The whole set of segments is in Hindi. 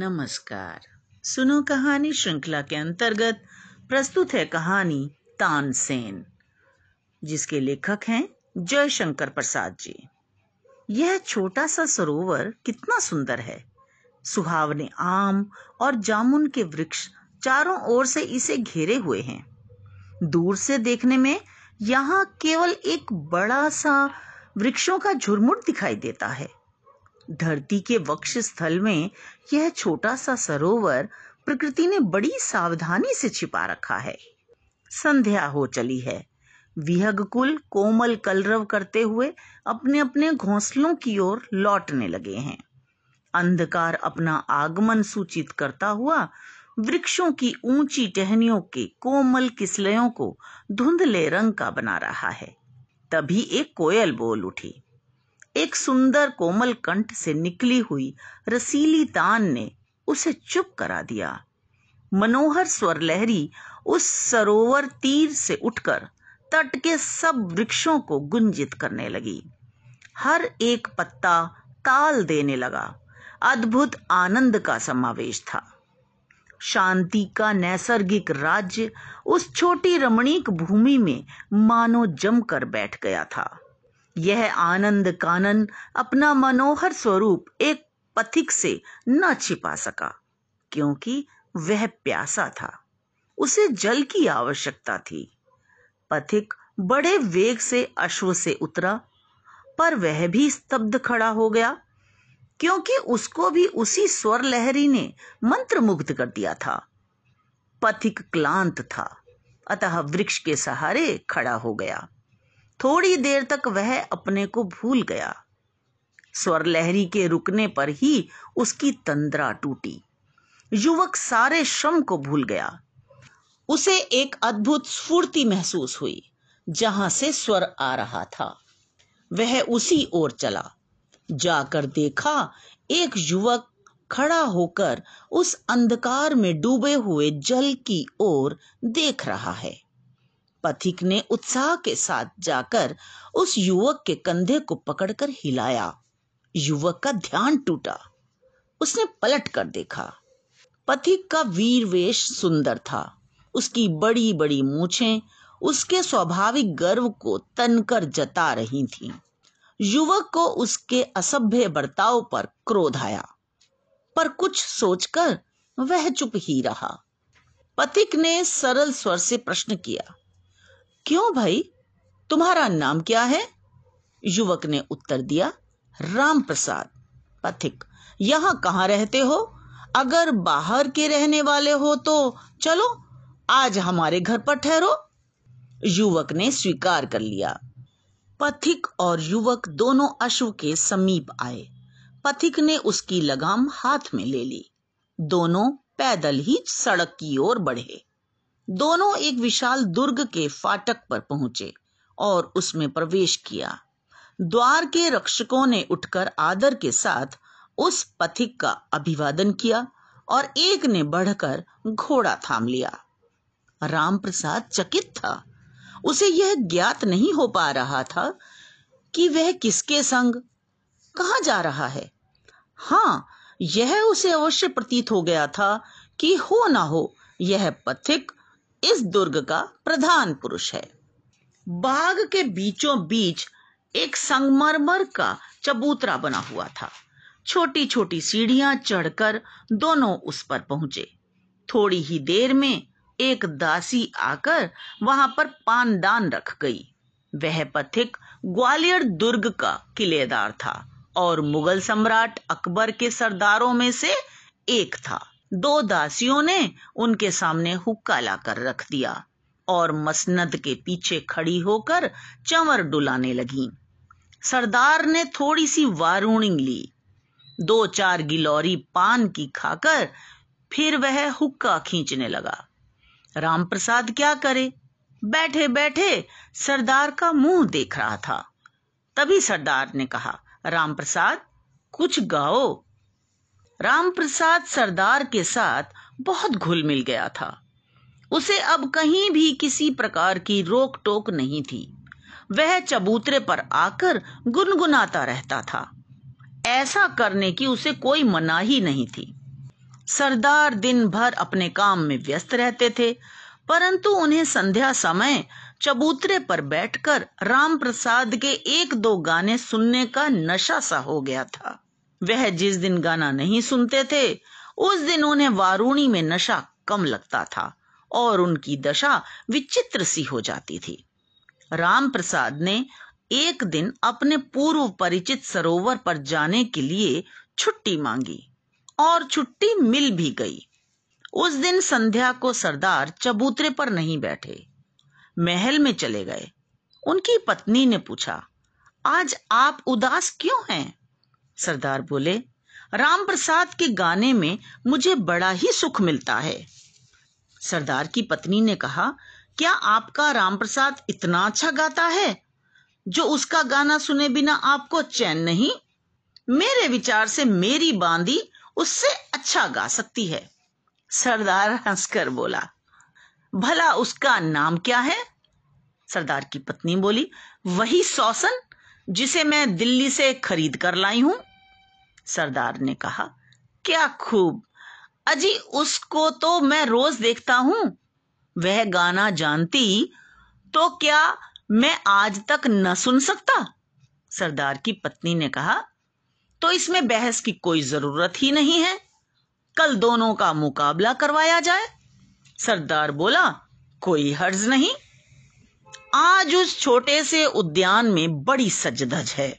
नमस्कार। सुनो कहानी श्रृंखला के अंतर्गत प्रस्तुत है कहानी तानसेन जिसके लेखक हैं जयशंकर प्रसाद जी। यह छोटा सा सरोवर कितना सुंदर है। सुहावने आम और जामुन के वृक्ष चारों ओर से इसे घेरे हुए हैं। दूर से देखने में यहाँ केवल एक बड़ा सा वृक्षों का झुरमुट दिखाई देता है। धरती के वक्ष स्थल में यह छोटा सा सरोवर प्रकृति ने बड़ी सावधानी से छिपा रखा है। संध्या हो चली है। विहग कुल कोमल कलरव करते हुए अपने अपने घोंसलों की ओर लौटने लगे हैं। अंधकार अपना आगमन सूचित करता हुआ वृक्षों की ऊँची टहनियों के कोमल किसलयों को धुंधले रंग का बना रहा है। तभी एक कोयल बोल उठी। एक सुंदर कोमल कंठ से निकली हुई रसीली तान ने उसे चुप करा दिया। मनोहर स्वर लहरी उस सरोवर तीर से उठकर तट के सब वृक्षों को गुंजित करने लगी। हर एक पत्ता ताल देने लगा। अद्भुत आनंद का समावेश था। शांति का नैसर्गिक राज्य उस छोटी रमणीक भूमि में मानो जमकर बैठ गया था। यह आनंद कानन अपना मनोहर स्वरूप एक पथिक से न छिपा सका, क्योंकि वह प्यासा था। उसे जल की आवश्यकता थी। पथिक बड़े वेग से अश्व से उतरा, पर वह भी स्तब्ध खड़ा हो गया, क्योंकि उसको भी उसी स्वर लहरी ने मंत्र मुग्ध कर दिया था। पथिक क्लांत था, अतः वृक्ष के सहारे खड़ा हो गया। थोड़ी देर तक वह अपने को भूल गया। स्वर लहरी के रुकने पर ही उसकी तंद्रा टूटी। युवक सारे श्रम को भूल गया। उसे एक अद्भुत स्फूर्ति महसूस हुई, जहाँ से स्वर आ रहा था। वह उसी ओर चला। जाकर देखा, एक युवक खड़ा होकर उस अंधकार में डूबे हुए जल की ओर देख रहा है। पथिक ने उत्साह के साथ जाकर उस युवक के कंधे को पकड़कर हिलाया। युवक का ध्यान टूटा। उसने पलट कर देखा। पथिक का वीर वेश सुंदर था। उसकी बड़ी बड़ी मूछें उसके स्वाभाविक गर्व को तनकर जता रही थीं। युवक को उसके असभ्य बर्ताव पर क्रोध आया। पर कुछ सोचकर वह चुप ही रहा। पथिक ने सरल स्वर से प्रश्न किया क्यों भाई? तुम्हारा नाम क्या है? युवक ने उत्तर दिया राम प्रसाद पथिक, यहाँ कहाँ रहते हो? अगर बाहर के रहने वाले हो तो चलो, आज हमारे घर पर ठहरो। युवक ने स्वीकार कर लिया। पथिक और युवक दोनों अश्व के समीप आए। पथिक ने उसकी लगाम हाथ में ले ली। दोनों पैदल ही सड़क की ओर बढ़े। दोनों एक विशाल दुर्ग के फाटक पर पहुँचे और उसमें प्रवेश किया। द्वार के रक्षकों ने उठकर आदर के साथ उस पथिक का अभिवादन किया और एक ने बढ़कर घोड़ा थाम लिया। राम प्रसाद चकित था। उसे यह ज्ञात नहीं हो पा रहा था कि वह किसके संग, कहा जा रहा है। हाँ यह उसे अवश्य प्रतीत हो गया था कि हो ना हो, यह पथिक इस दुर्ग का प्रधान पुरुष है। बाग के बीचों बीच एक संगमरमर का चबूतरा बना हुआ था। छोटी छोटी सीढ़ियाँ चढ़कर दोनों उस पर पहुँचे। थोड़ी ही देर में एक दासी आकर वहाँ पर पानदान रख गई। वह पथिक ग्वालियर दुर्ग का किलेदार था और मुगल सम्राट अकबर के सरदारों में से एक था। दो दासियों ने उनके सामने हुक्का लाकर रख दिया और मसनद के पीछे खड़ी होकर चंवर डुलाने लगी। सरदार ने थोड़ी सी वारूणिंग ली। दो चार गिलौरी पान की खाकर फिर वह हुक्का खींचने लगा। रामप्रसाद क्या करे? बैठे बैठे सरदार का मुँह देख रहा था। तभी सरदार ने कहा, रामप्रसाद, कुछ गाओ। रामप्रसाद सरदार के साथ बहुत घुल मिल गया था। उसे अब कहीं भी किसी प्रकार की रोक टोक नहीं थी। वह चबूतरे पर आकर गुनगुनाता रहता था। ऐसा करने की उसे कोई मनाही नहीं थी। सरदार दिन भर अपने काम में व्यस्त रहते थे, परंतु उन्हें संध्या समय चबूतरे पर बैठकर राम प्रसाद के एक दो गाने सुनने का नशा सा हो गया था। वह जिस दिन गाना नहीं सुनते थे, उस दिन उन्हें वारूणी में नशा कम लगता था और उनकी दशा विचित्र सी हो जाती थी। राम प्रसाद ने एक दिन अपने पूर्व परिचित सरोवर पर जाने के लिए छुट्टी मांगी और छुट्टी मिल भी गई। उस दिन संध्या को सरदार चबूतरे पर नहीं बैठे, महल में चले गए। उनकी पत्नी ने पूछा, आज आप उदास क्यों हैं? सरदार बोले, राम प्रसाद के गाने में मुझे बड़ा ही सुख मिलता है। सरदार की पत्नी ने कहा, क्या आपका राम प्रसाद इतना अच्छा गाता है, जो उसका गाना सुने बिना आपको चैन नहीं? मेरे विचार से मेरी बांदी उससे अच्छा गा सकती है। सरदार हंसकर बोला, भला उसका नाम क्या है? सरदार की पत्नी बोली, वही सौसन, जिसे मैं दिल्ली से खरीद कर लाई हूँ। सरदार ने कहा, क्या खूब। अजी, उसको तो मैं रोज देखता हूँ। वह गाना जानती तो क्या मैं आज तक न सुन सकता? सरदार की पत्नी ने कहा तो इसमें बहस की कोई ज़रूरत ही नहीं है। कल दोनों का मुकाबला करवाया जाए। सरदार बोला, कोई हर्ज नहीं। आज उस छोटे से उद्यान में बड़ी सजधज है।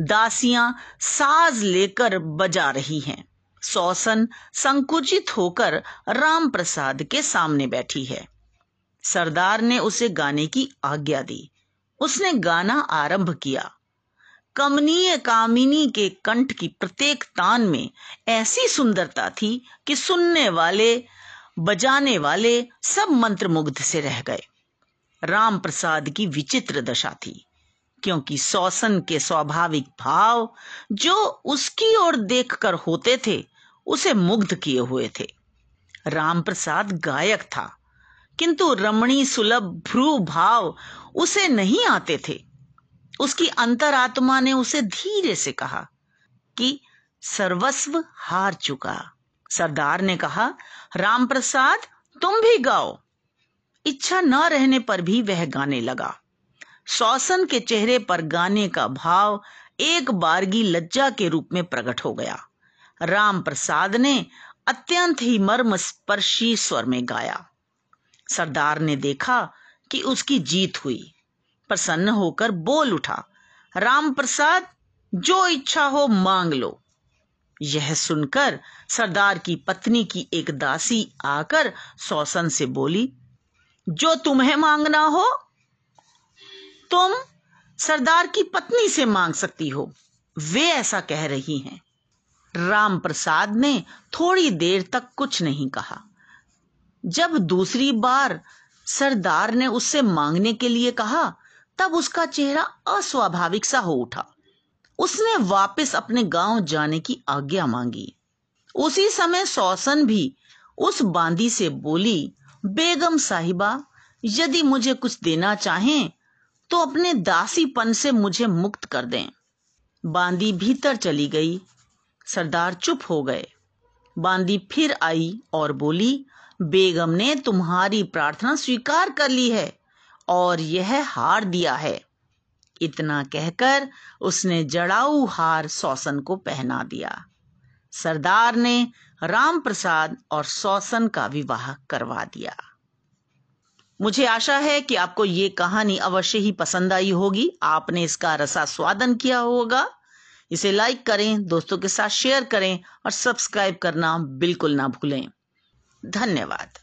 दासियाँ साज लेकर बजा रही हैं। सौसन संकुचित होकर राम प्रसाद के सामने बैठी है। सरदार ने उसे गाने की आज्ञा दी। उसने गाना आरंभ किया। कमनीय कामिनी के कंठ की प्रत्येक तान में ऐसी सुंदरता थी कि सुनने वाले, बजाने वाले सब मंत्रमुग्ध से रह गए। राम प्रसाद की विचित्र दशा थी। क्योंकि सौसन के स्वाभाविक भाव जो उसकी ओर देखकर होते थे, उसे मुग्ध किए हुए थे। राम प्रसाद गायक था, किंतु रमणी सुलभ भ्रू भाव उसे नहीं आते थे। उसकी अंतरात्मा ने उसे धीरे से कहा कि सर्वस्व हार चुका। सरदार ने कहा राम प्रसाद तुम भी गाओ। इच्छा न रहने पर भी वह गाने लगा। सौसन के चेहरे पर गाने का भाव एक बारगी लज्जा के रूप में प्रकट हो गया। राम प्रसाद ने अत्यंत ही मर्म स्पर्शी स्वर में गाया। सरदार ने देखा कि उसकी जीत हुई। प्रसन्न होकर बोल उठा, राम प्रसाद, जो इच्छा हो मांग लो। यह सुनकर सरदार की पत्नी की एक दासी आकर सौसन से बोली, जो तुम्हें मांगना हो तुम सरदार की पत्नी से मांग सकती हो। वे ऐसा कह रही हैं। राम प्रसाद ने थोड़ी देर तक कुछ नहीं कहा। जब दूसरी बार सरदार ने उससे मांगने के लिए कहा, तब उसका चेहरा अस्वाभाविक सा हो उठा। उसने वापस अपने गाँव जाने की आज्ञा मांगी। उसी समय सौसन भी उस बांदी से बोली, बेगम साहिबा, यदि मुझे कुछ देना चाहें तो अपने दासीपन से मुझे मुक्त कर दें। बांदी भीतर चली गई, सरदार चुप हो गए। बांदी फिर आई और बोली, बेगम ने तुम्हारी प्रार्थना स्वीकार कर ली है और यह हार दिया है। इतना कहकर उसने जड़ाऊ हार सौसन को पहना दिया। सरदार ने राम प्रसाद और सौसन का विवाह करवा दिया। मुझे आशा है कि आपको ये कहानी अवश्य ही पसंद आई होगी। आपने इसका रसा स्वादन किया होगा। इसे लाइक करें, दोस्तों के साथ शेयर करें और सब्सक्राइब करना बिल्कुल ना भूलें। धन्यवाद।